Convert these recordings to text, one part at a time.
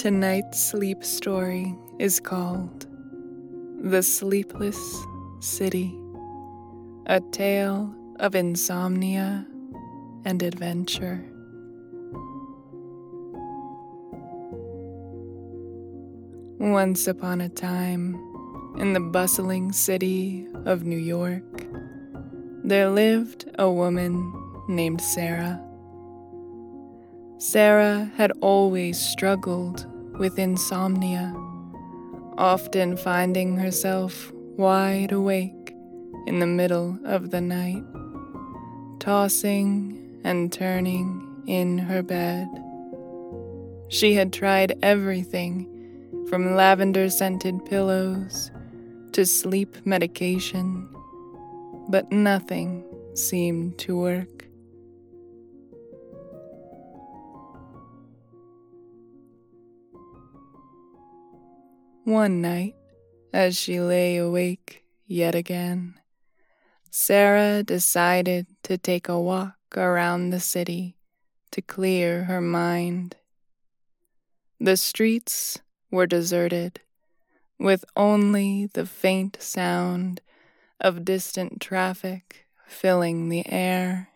Tonight's sleep story is called The Sleepless City, a tale of insomnia and adventure. Once upon a time, in the bustling city of New York, there lived a woman named Sarah. Sarah had always struggled with insomnia, often finding herself wide awake in the middle of the night, tossing and turning in her bed. She had tried everything from lavender scented pillows to sleep medication, but nothing seemed to work. One night, as she lay awake yet again, Sarah decided to take a walk around the city to clear her mind. The streets were deserted, with only the faint sound of distant traffic filling the air.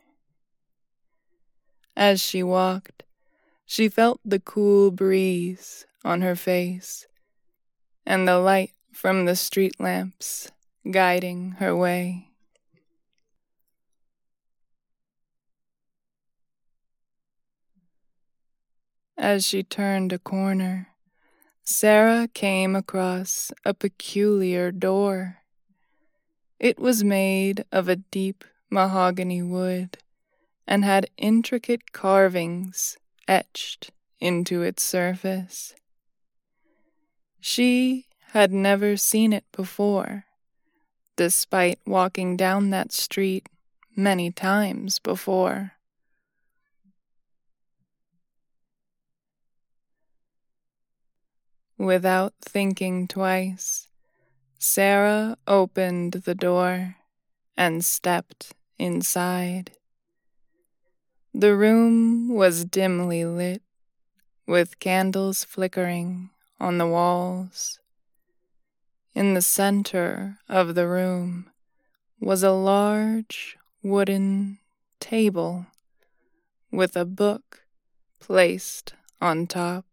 As she walked, she felt the cool breeze on her face and the light from the street lamps guiding her way. As she turned a corner, Sarah came across a peculiar door. It was made of a deep mahogany wood and had intricate carvings etched into its surface. She had never seen it before, despite walking down that street many times before. Without thinking twice, Sarah opened the door and stepped inside. The room was dimly lit, with candles flickering on the walls. In the center of the room was a large wooden table with a book placed on top.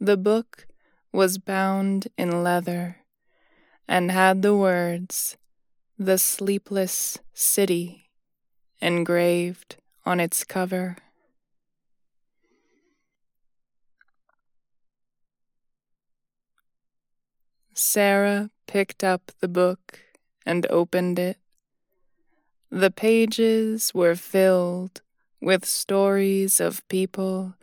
The book was bound in leather and had the words, The Sleepless City, engraved on its cover. Sarah picked up the book and opened it. The pages were filled with stories of people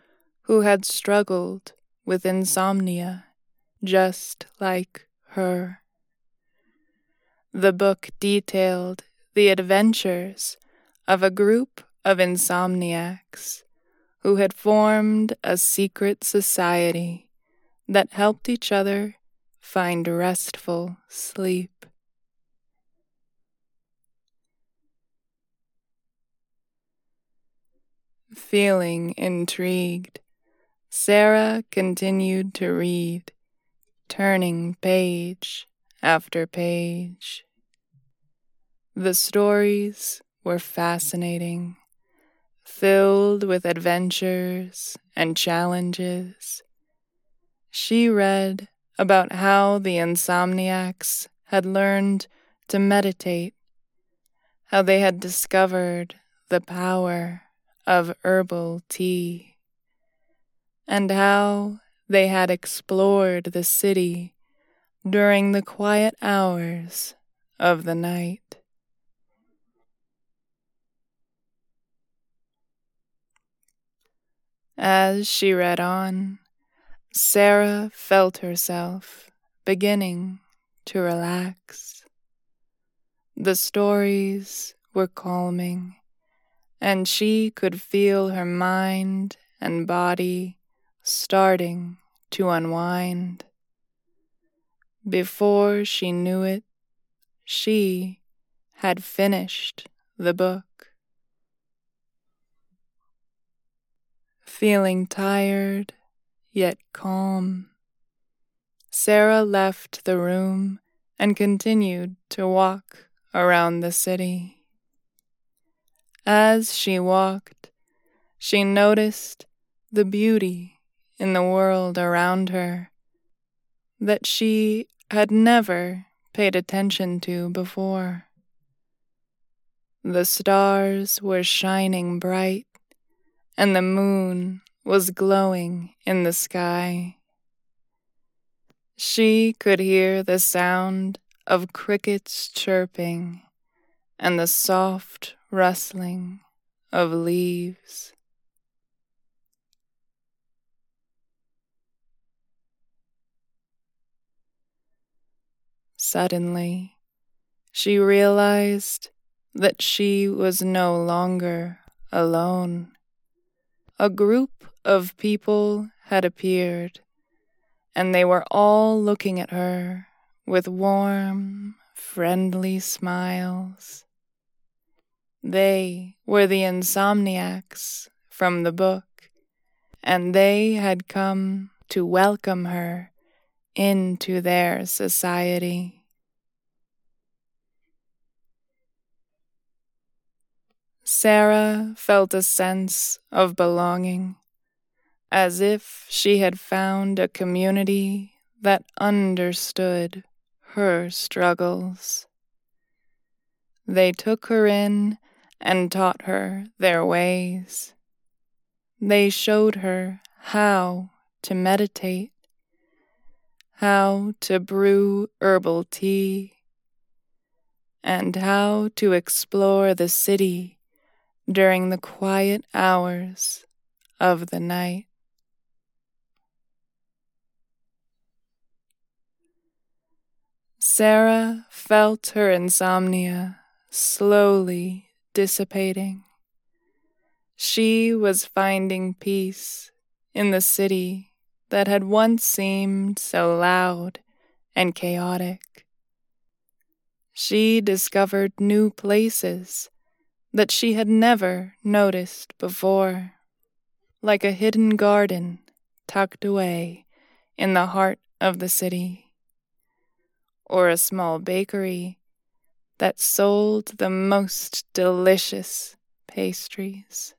who had struggled with insomnia just like her. The book detailed the adventures of a group of insomniacs who had formed a secret society that helped each other find restful sleep. Feeling intrigued, Sarah continued to read, turning page after page. The stories were fascinating, filled with adventures and challenges. She read about how the insomniacs had learned to meditate, how they had discovered the power of herbal tea, and how they had explored the city during the quiet hours of the night. As she read on, Sarah felt herself beginning to relax. The stories were calming, and she could feel her mind and body starting to unwind. Before she knew it, she had finished the book. Feeling tired yet calm. Sarah left the room and continued to walk around the city. As she walked, she noticed the beauty in the world around her that she had never paid attention to before. The stars were shining bright, and the moon was glowing in the sky. She could hear the sound of crickets chirping and the soft rustling of leaves. Suddenly, she realized that she was no longer alone. A group of people had appeared, and they were all looking at her with warm, friendly smiles. They were the insomniacs from the book, and they had come to welcome her into their society. Sarah felt a sense of belonging as if she had found a community that understood her struggles. They took her in and taught her their ways. They showed her how to meditate, how to brew herbal tea, and how to explore the city during the quiet hours of the night. Sarah felt her insomnia slowly dissipating. She was finding peace in the city that had once seemed so loud and chaotic. she discovered new places that she had never noticed before, like a hidden garden tucked away in the heart of the city, or a small bakery that sold the most delicious pastries.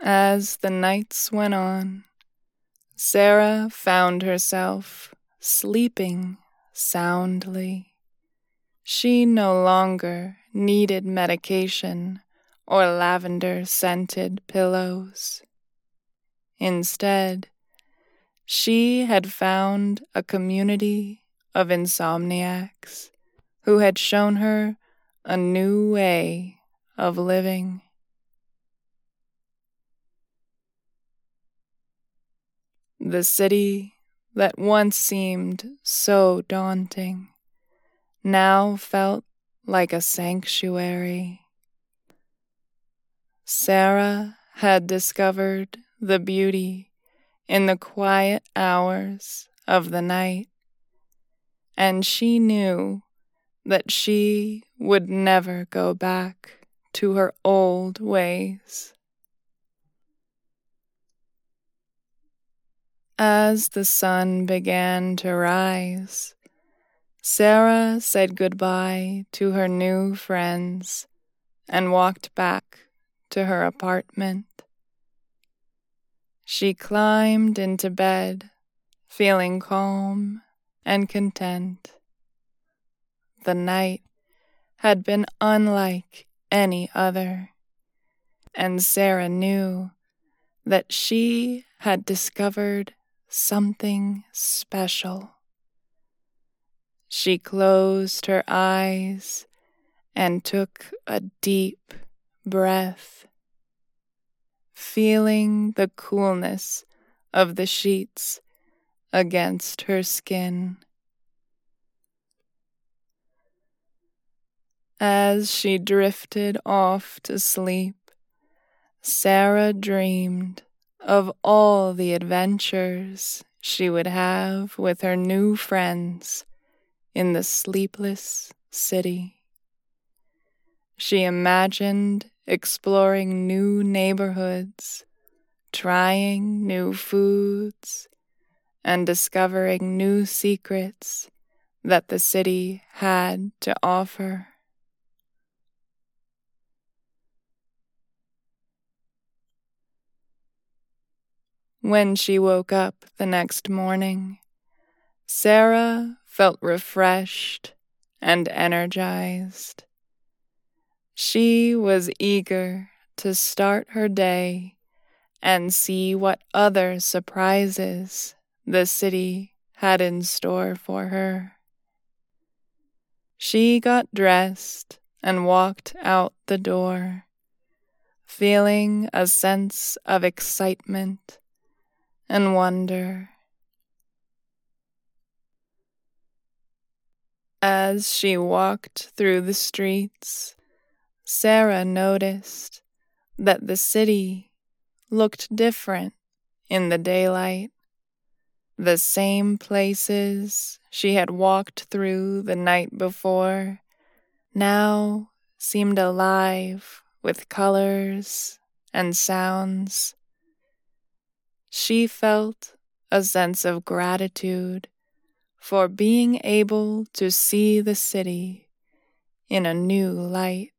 As the nights went on, Sarah found herself sleeping soundly. She no longer needed medication or lavender scented pillows. Instead, she had found a community of insomniacs who had shown her a new way of living. The city that once seemed so daunting now felt like a sanctuary. Sarah had discovered the beauty in the quiet hours of the night, and she knew that she would never go back to her old ways. As the sun began to rise, Sarah said goodbye to her new friends and walked back to her apartment. She climbed into bed, feeling calm and content. The night had been unlike any other, and Sarah knew that she had discovered something special. She closed her eyes and took a deep breath, feeling the coolness of the sheets against her skin. As she drifted off to sleep, Sarah dreamed of all the adventures she would have with her new friends in the sleepless city. She imagined exploring new neighborhoods, trying new foods, and discovering new secrets that the city had to offer. When she woke up the next morning, Sarah felt refreshed and energized. She was eager to start her day and see what other surprises the city had in store for her. She got dressed and walked out the door, feeling a sense of excitement and wonder. As she walked through the streets, Sarah noticed that the city looked different in the daylight. The same places she had walked through the night before now seemed alive with colors and sounds. She felt a sense of gratitude for being able to see the city in a new light.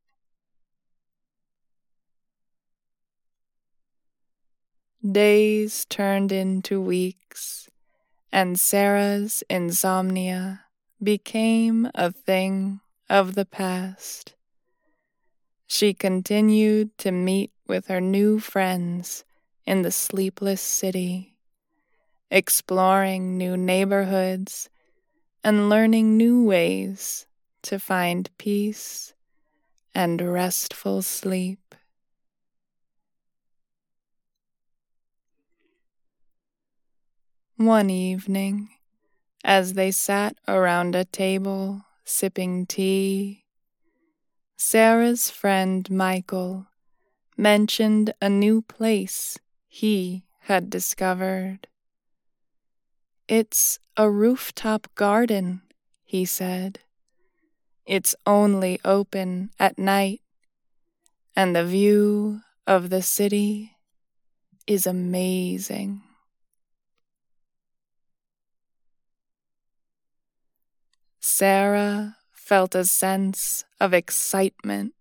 Days turned into weeks, and Sarah's insomnia became a thing of the past. She continued to meet with her new friends in the sleepless city, exploring new neighborhoods and learning new ways to find peace and restful sleep. One evening, as they sat around a table sipping tea, Sarah's friend Michael mentioned a new place he had discovered. It's a rooftop garden, he said. It's only open at night, and the view of the city is amazing. Sarah felt a sense of excitement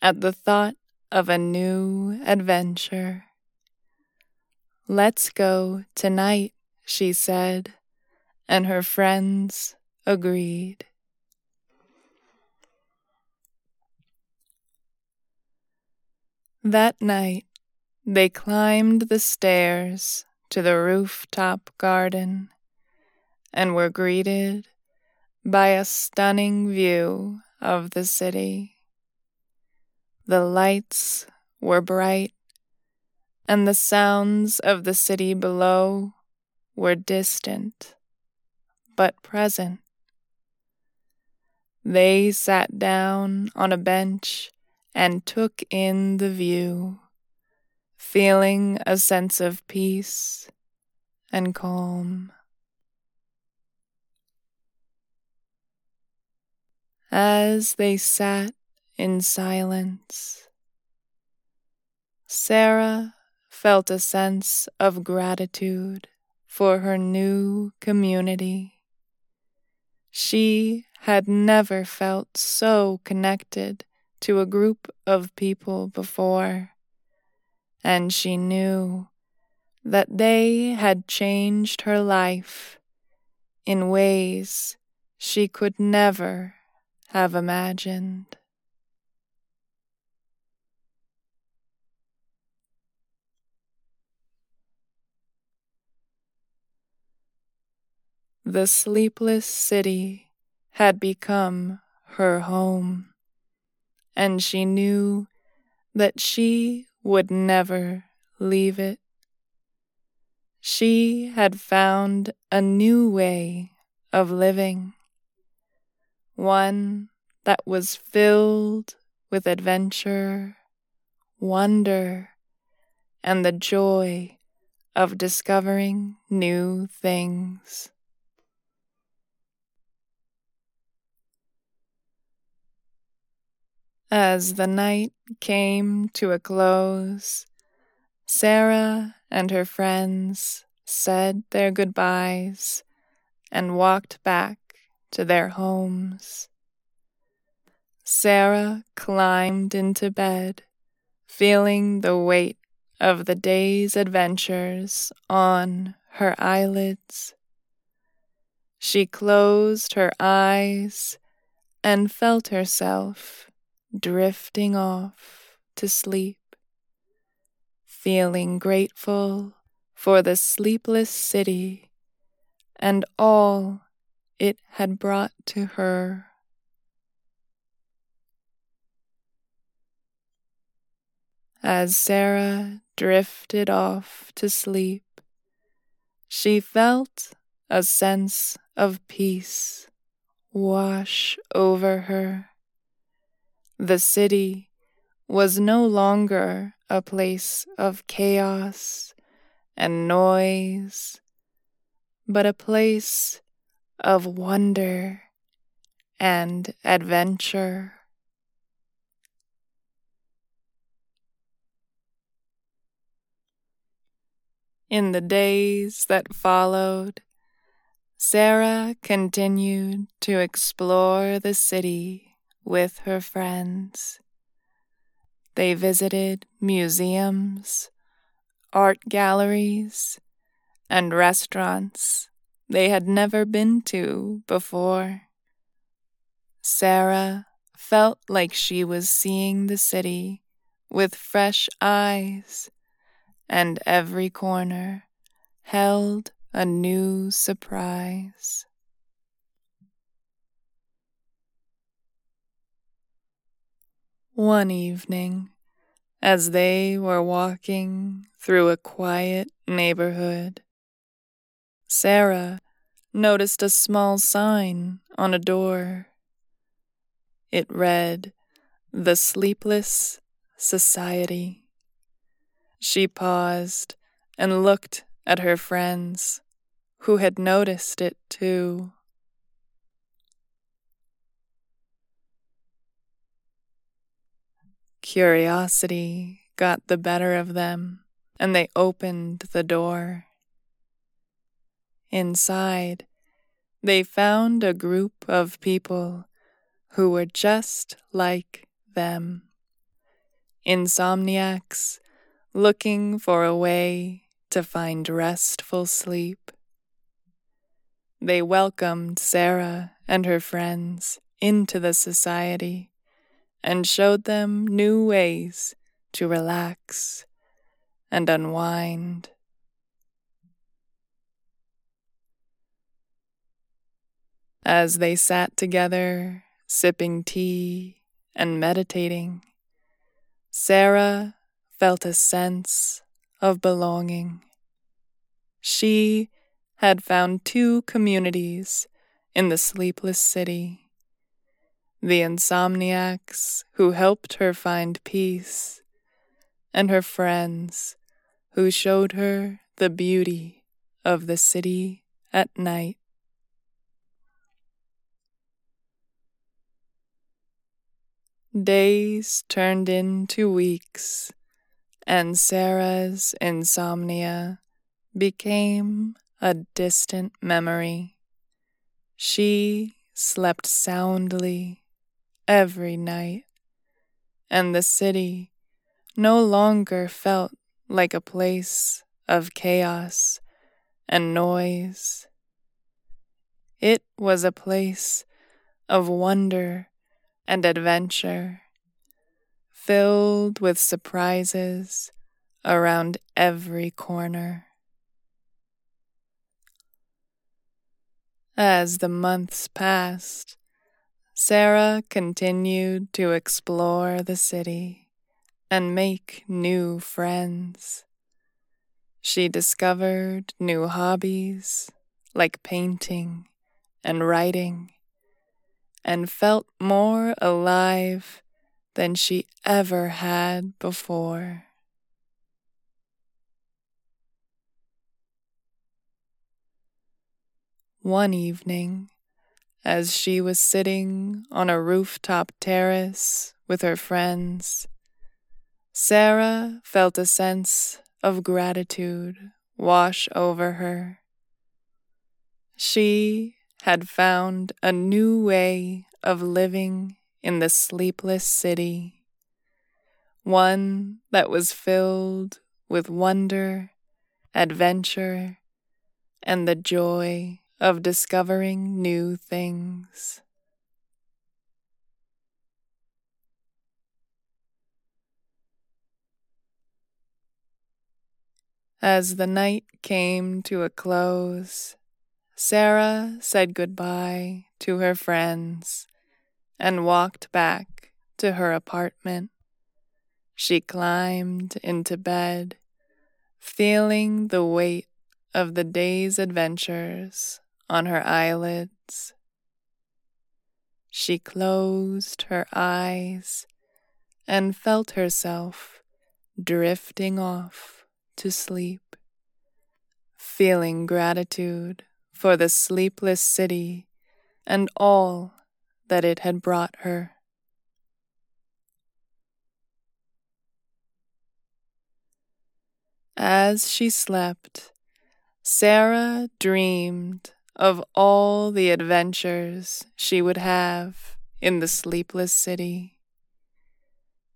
at the thought of a new adventure. Let's go tonight, she said, and her friends agreed. That night, they climbed the stairs to the rooftop garden and were greeted by a stunning view of the city. The lights were bright, and the sounds of the city below were distant but present. They sat down on a bench and took in the view, feeling a sense of peace and calm. As they sat in silence, Sarah felt a sense of gratitude for her new community. She had never felt so connected to a group of people before, and she knew that they had changed her life in ways she could never have imagined. The sleepless city had become her home, and she knew that she would never leave it. She had found a new way of living one that was filled with adventure, wonder, and the joy of discovering new things. As the night came to a close, Sarah and her friends said their goodbyes and walked back to their homes. Sarah climbed into bed, feeling the weight of the day's adventures on her eyelids. She closed her eyes and felt herself drifting off to sleep, feeling grateful for the sleepless city and all it had brought to her. As Sarah drifted off to sleep, she felt a sense of peace wash over her. The city was no longer a place of chaos and noise, but a place of wonder and adventure. In the days that followed, Sarah continued to explore the city with her friends. They visited museums, art galleries, and restaurants they had never been to before. Sarah felt like she was seeing the city with fresh eyes, and every corner held a new surprise. One evening, as they were walking through a quiet neighborhood, Sarah noticed a small sign on a door. It read, The Sleepless Society. She paused and looked at her friends, who had noticed it too. Curiosity got the better of them, and they opened the door. Inside, they found a group of people who were just like them. Insomniacs looking for a way to find restful sleep. They welcomed Sarah and her friends into the society and showed them new ways to relax and unwind. As they sat together, sipping tea and meditating, Sarah felt a sense of belonging. She had found two communities in the sleepless city the insomniacs who helped her find peace, and her friends who showed her the beauty of the city at night. Days turned into weeks, and Sarah's insomnia became a distant memory. She slept soundly every night, and the city no longer felt like a place of chaos and noise. It was a place of wonder and adventure, filled with surprises around every corner. As the months passed, Sarah continued to explore the city and make new friends. She discovered new hobbies like painting and writing and felt more alive than she ever had before. One evening, as she was sitting on a rooftop terrace with her friends, Sarah felt a sense of gratitude wash over her. She had found a new way of living in the sleepless city, one that was filled with wonder, adventure, and the joy of discovering new things. As the night came to a close, Sarah said goodbye to her friends and walked back to her apartment. She climbed into bed, feeling the weight of the day's adventures on her eyelids. She closed her eyes and felt herself drifting off to sleep, feeling gratitude for the sleepless city and all that it had brought her. As she slept, Sarah dreamed of all the adventures she would have in the sleepless city.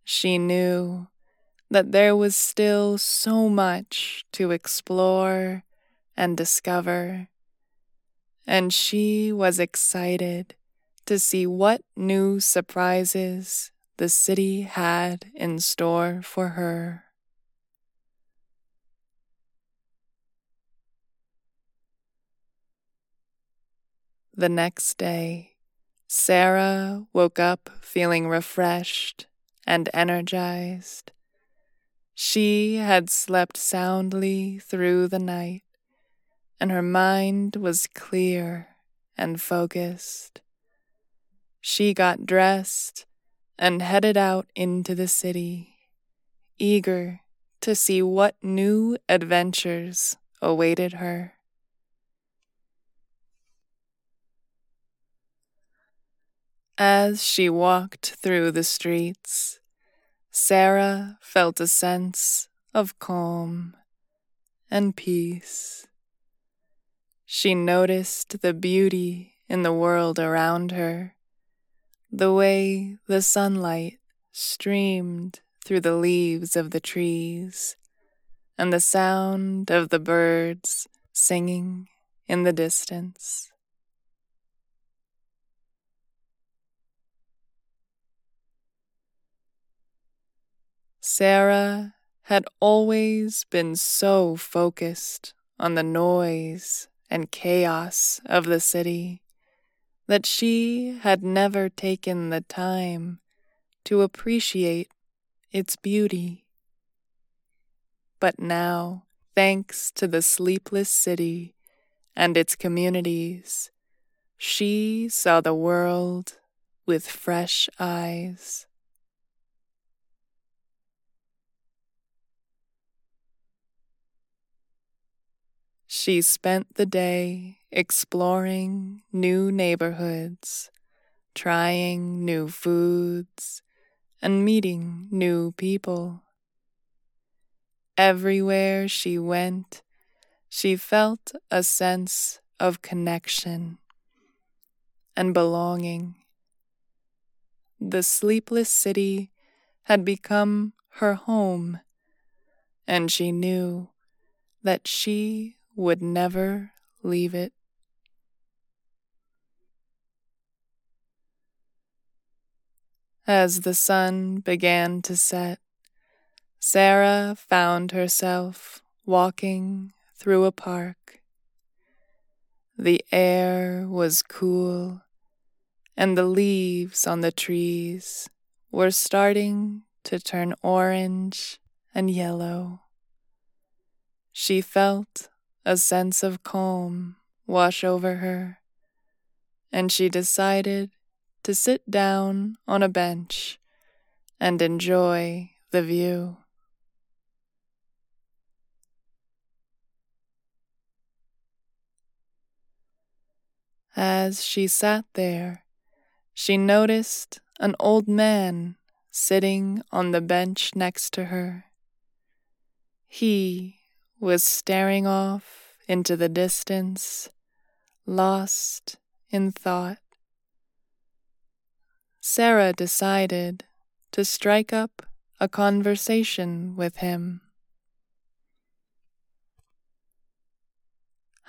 She knew that there was still so much to explore and discover, and she was excited to see what new surprises the city had in store for her. The next day, Sarah woke up feeling refreshed and energized. She had slept soundly through the night, and her mind was clear and focused. She got dressed and headed out into the city, eager to see what new adventures awaited her. As she walked through the streets, Sarah felt a sense of calm and peace. She noticed the beauty in the world around her, the way the sunlight streamed through the leaves of the trees, and the sound of the birds singing in the distance. Sarah had always been so focused on the noise and chaos of the city that she had never taken the time to appreciate its beauty. But now, thanks to the sleepless city and its communities, she saw the world with fresh eyes. She spent the day exploring new neighborhoods, trying new foods, and meeting new people. Everywhere she went, she felt a sense of connection and belonging. The sleepless city had become her home, and she knew that she would never leave it. As the sun began to set, Sarah found herself walking through a park. The air was cool, and the leaves on the trees were starting to turn orange and yellow. She felt a sense of calm wash over her, and she decided to sit down on a bench and enjoy the view. As she sat there, she noticed an old man sitting on the bench next to her. He was staring off into the distance, lost in thought. Sarah decided to strike up a conversation with him.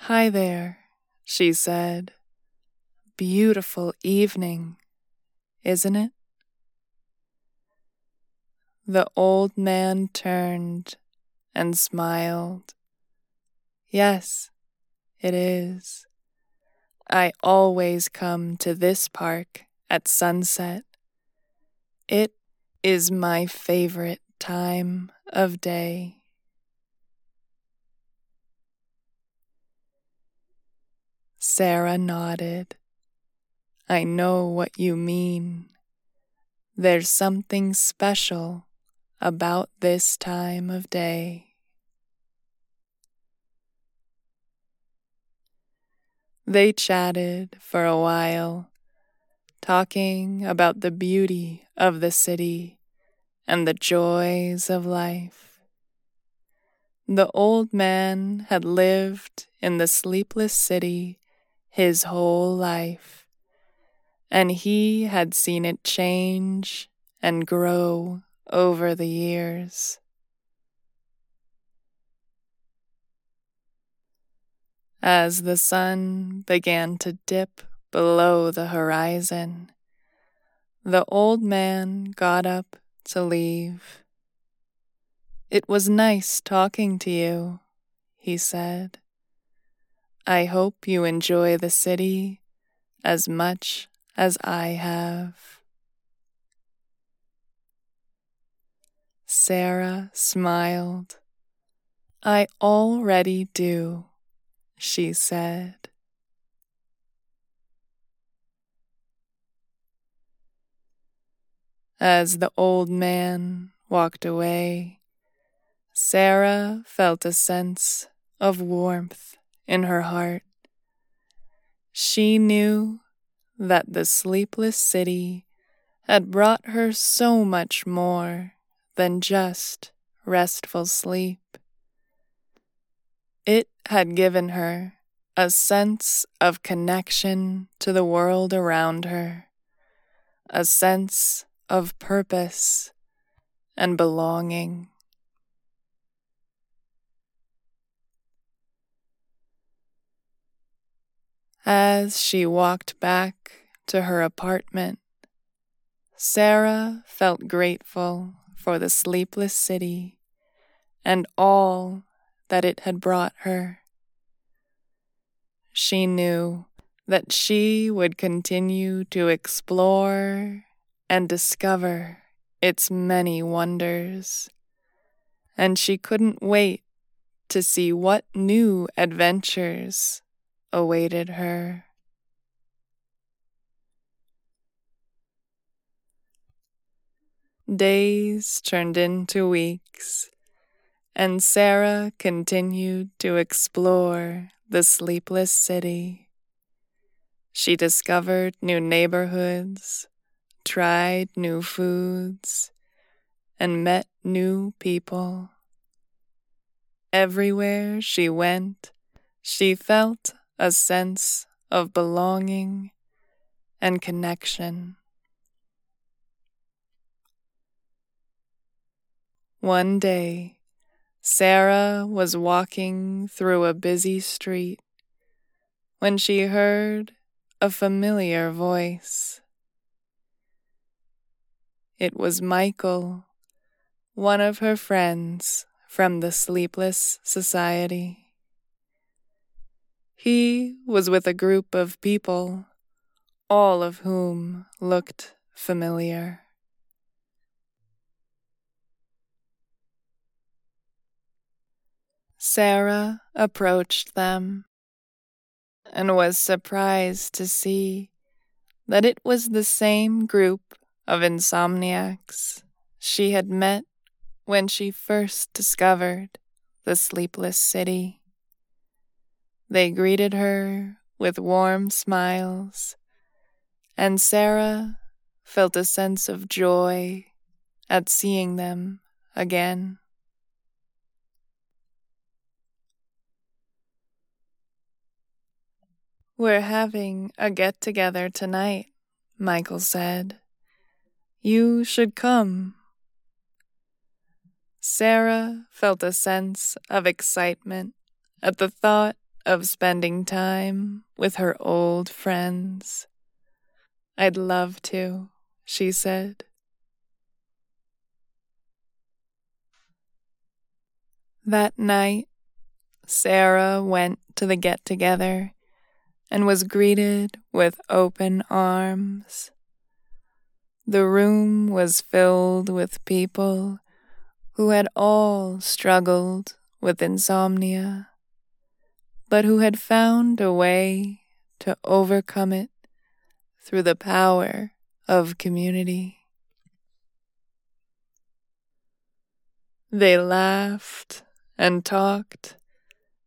Hi there, she said. Beautiful evening, isn't it? The old man turned and smiled. Yes, it is. I always come to this park at sunset. It is my favorite time of day. Sarah nodded. I know what you mean. There's something special about this time of day. They chatted for a while, talking about the beauty of the city and the joys of life. The old man had lived in the sleepless city his whole life, and he had seen it change and grow over the years. As the sun began to dip below the horizon, the old man got up to leave. It was nice talking to you, he said. I hope you enjoy the city as much as I have. Sarah smiled. I already do, she said. As the old man walked away, Sarah felt a sense of warmth in her heart. She knew that the sleepless city had brought her so much more than just restful sleep. It had given her a sense of connection to the world around her, a sense of purpose and belonging. As she walked back to her apartment, Sarah felt grateful for the sleepless city and all that it had brought her. She knew that she would continue to explore and discover its many wonders, and she couldn't wait to see what new adventures awaited her. Days turned into weeks, and Sarah continued to explore the sleepless city. She discovered new neighborhoods, tried new foods, and met new people. Everywhere she went, she felt a sense of belonging and connection. One day, Sarah was walking through a busy street when she heard a familiar voice. It was Michael, one of her friends from the Sleepless Society. He was with a group of people, all of whom looked familiar. Sarah approached them and was surprised to see that it was the same group of insomniacs she had met when she first discovered the sleepless city. They greeted her with warm smiles, and Sarah felt a sense of joy at seeing them again. We're having a get together tonight, Michael said. You should come. Sarah felt a sense of excitement at the thought of spending time with her old friends. I'd love to, she said. That night, Sarah went to the get together and was greeted with open arms. The room was filled with people who had all struggled with insomnia but who had found a way to overcome it through the power of community. They laughed and talked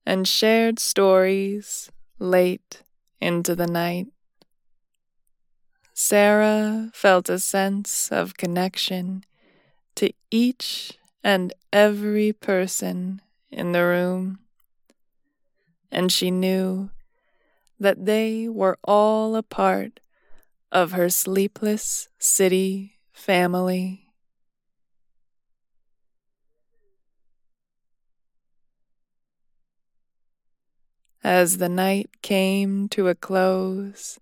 and shared stories late into the night. Sarah felt a sense of connection to each and every person in the room and she knew that they were all a part of her sleepless city family. As the night came to a close,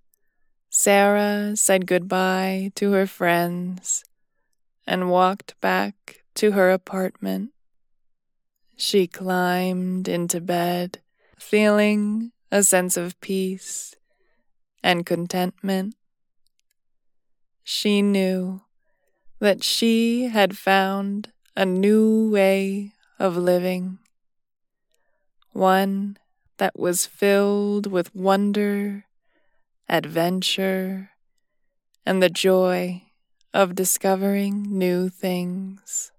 Sarah said goodbye to her friends and walked back to her apartment. She climbed into bed feeling a sense of peace and contentment. She knew that she had found a new way of living, one that was filled with wonder, adventure, and the joy of discovering new things.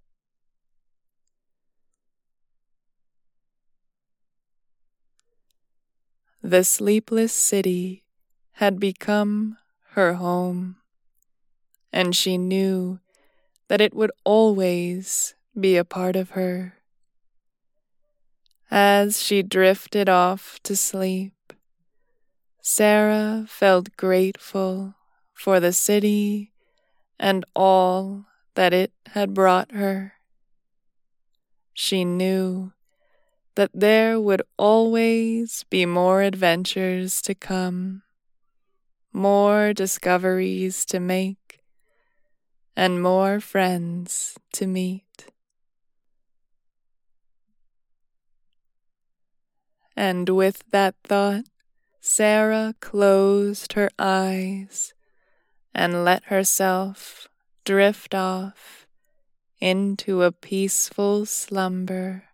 The sleepless city had become her home, and she knew that it would always be a part of her. As she drifted off to sleep, Sarah felt grateful for the city and all that it had brought her. She knew that there would always be more adventures to come, more discoveries to make, and more friends to meet. And with that thought, Sarah closed her eyes and let herself drift off into a peaceful slumber,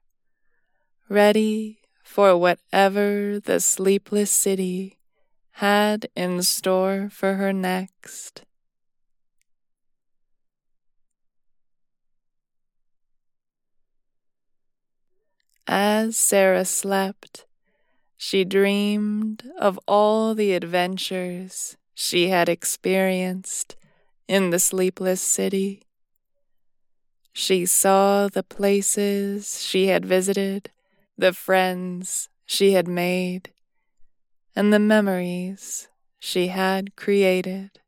ready for whatever the sleepless city had in store for her next. As Sarah slept, she dreamed of all the adventures she had experienced in the sleepless city. She saw the places she had visited, the friends she had made, and the memories she had created.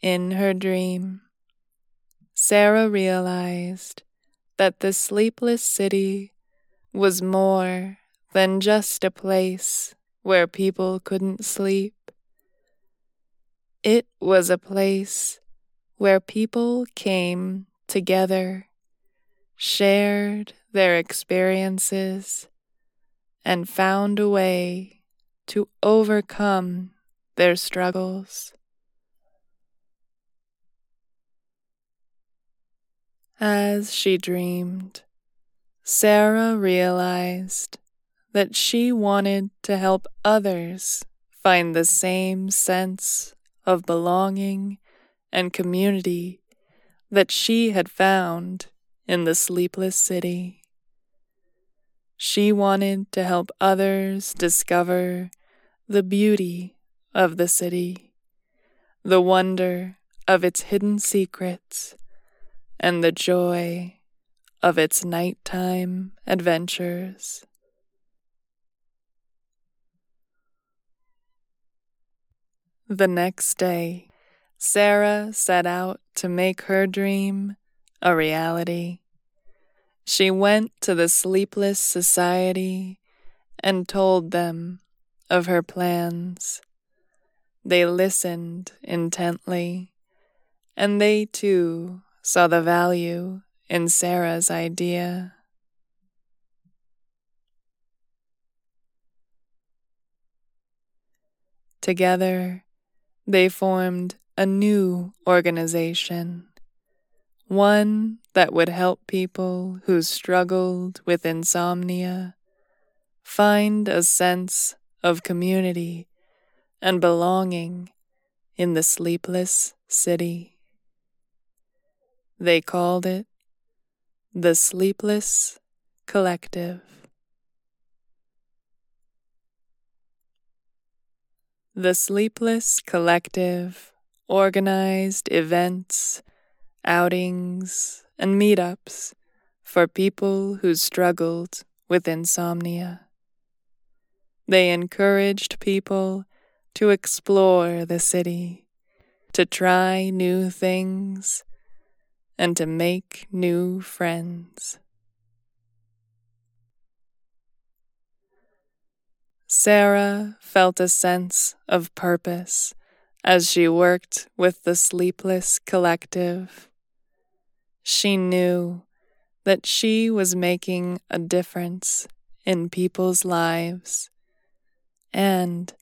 In her dream, Sarah realized that the sleepless city was more than just a place where people couldn't sleep. It was a place where people came together, shared their experiences, and found a way to overcome their struggles. As she dreamed, Sarah realized that she wanted to help others find the same sense of belonging and community that she had found in the sleepless city. She wanted to help others discover the beauty of the city, the wonder of its hidden secrets and the joy of its nighttime adventures. The next day, Sarah set out to make her dream a reality. She went to the Sleepless Society and told them of her plans. They listened intently, and they too saw the value in Sarah's idea. Together, they formed a new organization, one that would help people who struggled with insomnia find a sense of community and belonging in the sleepless city. They called it the Sleepless Collective. The Sleepless Collective organized events, outings, and meetups for people who struggled with insomnia. They encouraged people to explore the city, to try new things, and to make new friends. Sarah felt a sense of purpose as she worked with the Sleepless Collective. She knew that she was making a difference in people's lives and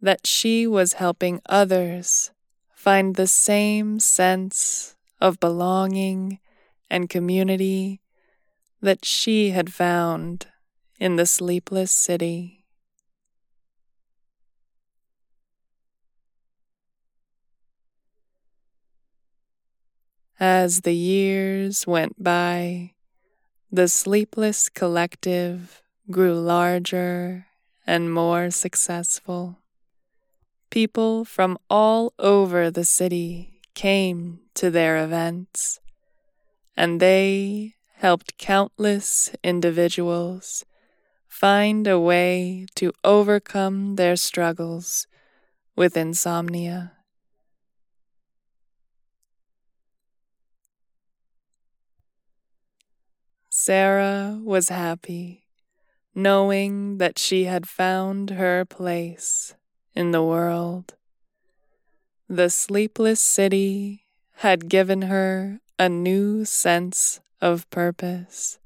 that she was helping others find the same sense of belonging and community that she had found in the sleepless city. As the years went by, the sleepless collective grew larger and more successful. People from all over the city came to their events, and they helped countless individuals find a way to overcome their struggles with insomnia. Sarah was happy, knowing that she had found her place in the world. The sleepless city had given her a new sense of purpose,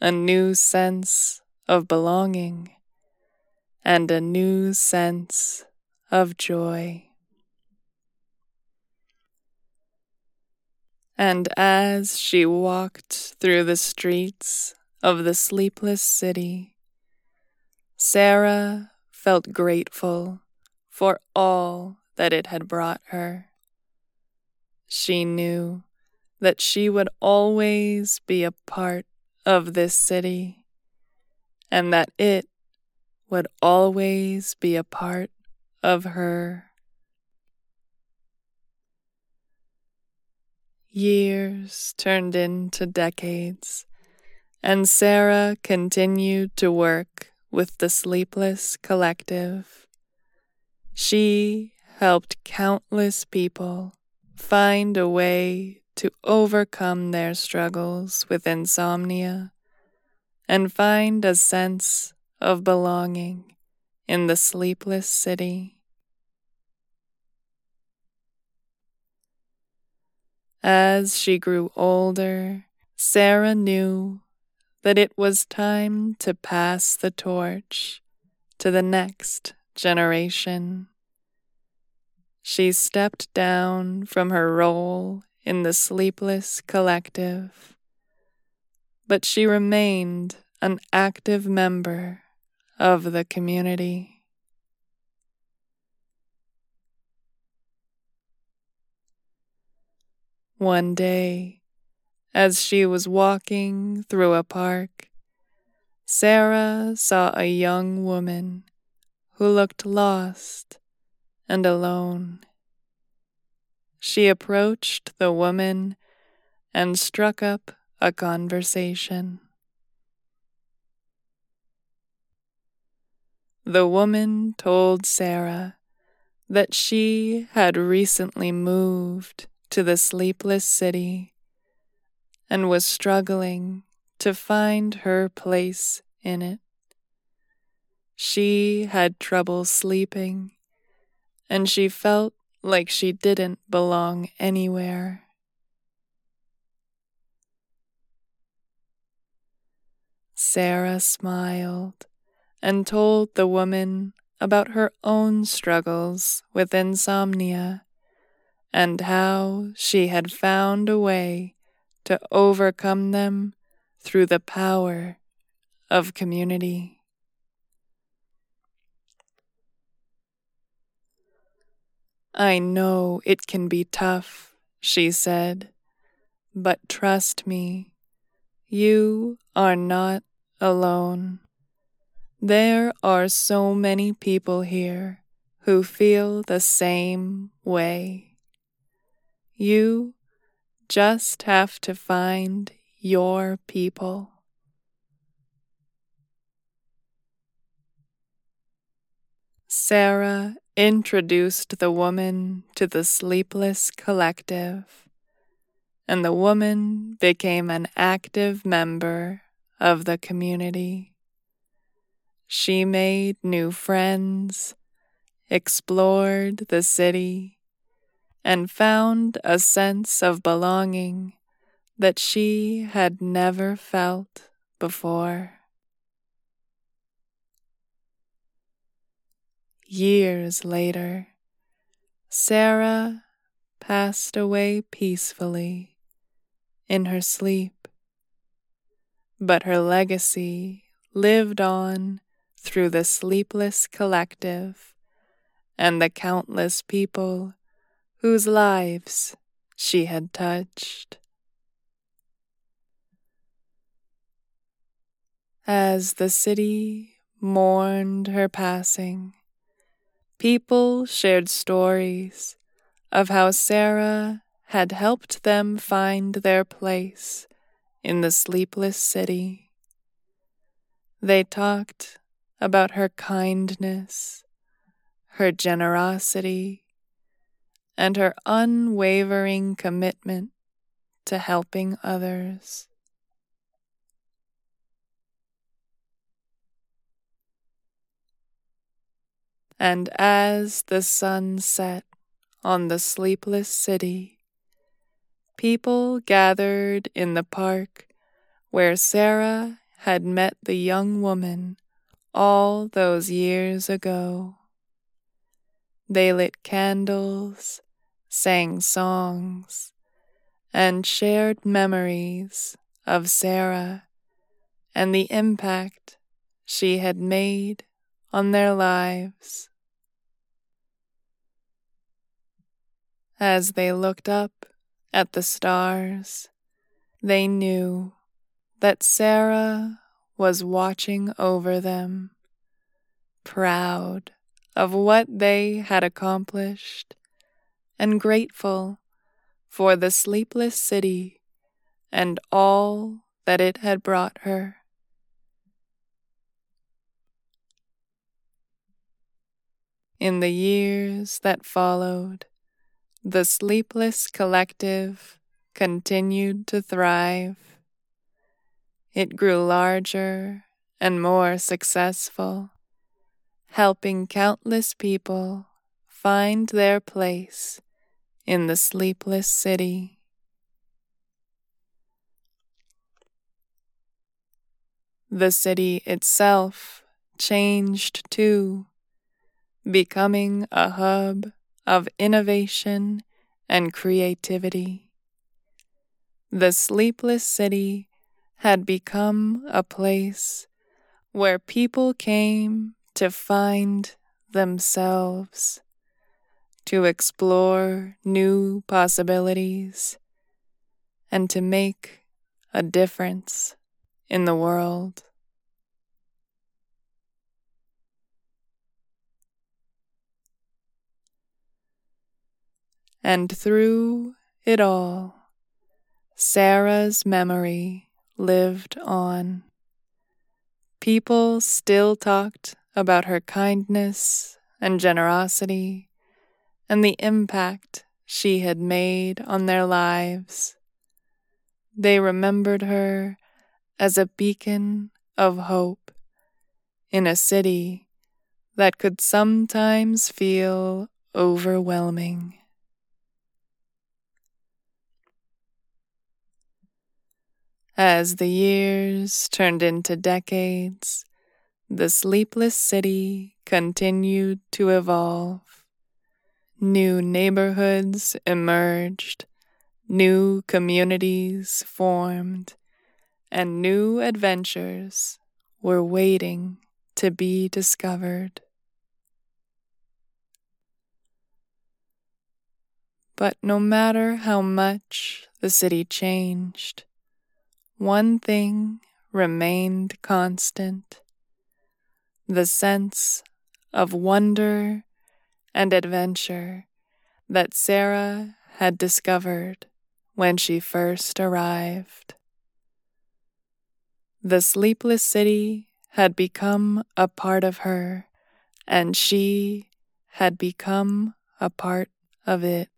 a new sense of belonging, and a new sense of joy. And as she walked through the streets of the sleepless city, Sarah felt grateful for all that it had brought her. She knew that she would always be a part of this city, and that it would always be a part of her. Years turned into decades, and Sarah continued to work with the Sleepless Collective. She helped countless people find a way to overcome their struggles with insomnia and find a sense of belonging in the sleepless city. As she grew older, Sarah knew that it was time to pass the torch to the next generation. She stepped down from her role in the sleepless collective, but she remained an active member of the community. One day, as she was walking through a park, Sarah saw a young woman who looked lost and alone. She approached the woman and struck up a conversation. The woman told Sarah that she had recently moved to the sleepless city and was struggling to find her place in it. She had trouble sleeping, and she felt like she didn't belong anywhere. Sarah smiled and told the woman about her own struggles with insomnia and how she had found a way to overcome them through the power of community. I know it can be tough, she said, but trust me, you are not alone. There are so many people here who feel the same way. You just have to find your people. Sarah introduced the woman to the Sleepless Collective, and the woman became an active member of the community. She made new friends, explored the city, and found a sense of belonging that she had never felt before. Years later, Sarah passed away peacefully in her sleep, but her legacy lived on through the sleepless collective and the countless people whose lives she had touched. As the city mourned her passing. People shared stories of how Sarah had helped them find their place in the sleepless city. They talked about her kindness, her generosity, and her unwavering commitment to helping others. And as the sun set on the sleepless city, people gathered in the park where Sarah had met the young woman all those years ago. They lit candles, sang songs, and shared memories of Sarah and the impact she had made on their lives. As they looked up at the stars, they knew that Sarah was watching over them, proud of what they had accomplished and grateful for the sleepless city and all that it had brought her. In the years that followed, the Sleepless Collective continued to thrive. It grew larger and more successful, helping countless people find their place in the sleepless city. The city itself changed too, becoming a hub of innovation and creativity. The sleepless city had become a place where people came to find themselves to explore new possibilities, and to make a difference in the world. And through it all, Sarah's memory lived on. People still talked about her kindness and generosity and the impact she had made on their lives. They remembered her as a beacon of hope in a city that could sometimes feel overwhelming. As the years turned into decades, the sleepless city continued to evolve. New neighborhoods emerged, new communities formed, and new adventures were waiting to be discovered. But no matter how much the city changed, one thing remained constant the sense of wonder and adventure that Sarah had discovered when she first arrived. The sleepless city had become a part of her, and she had become a part of it.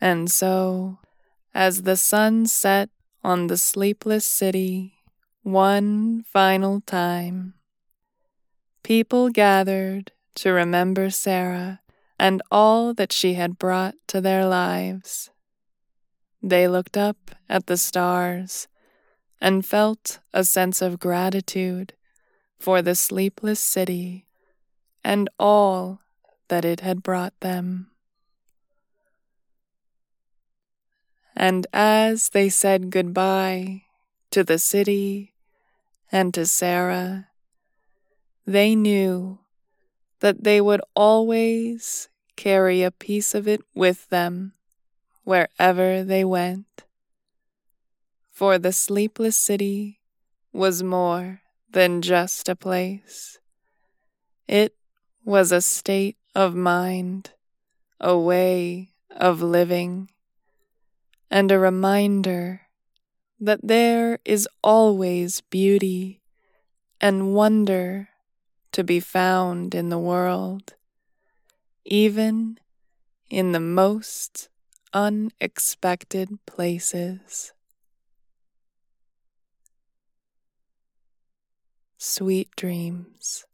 And so, as the sun set on the sleepless city one final time, People gathered to remember Sarah and all that she had brought to their lives. They looked up at the stars and felt a sense of gratitude for the sleepless city and all that it had brought them. And as they said goodbye to the city and to Sarah, they knew that they would always carry a piece of it with them wherever they went. For the sleepless city was more than just a place. It was a state of mind, a way of living, and a reminder that there is always beauty and wonder to be found in the world, even in the most unexpected places. Sweet dreams.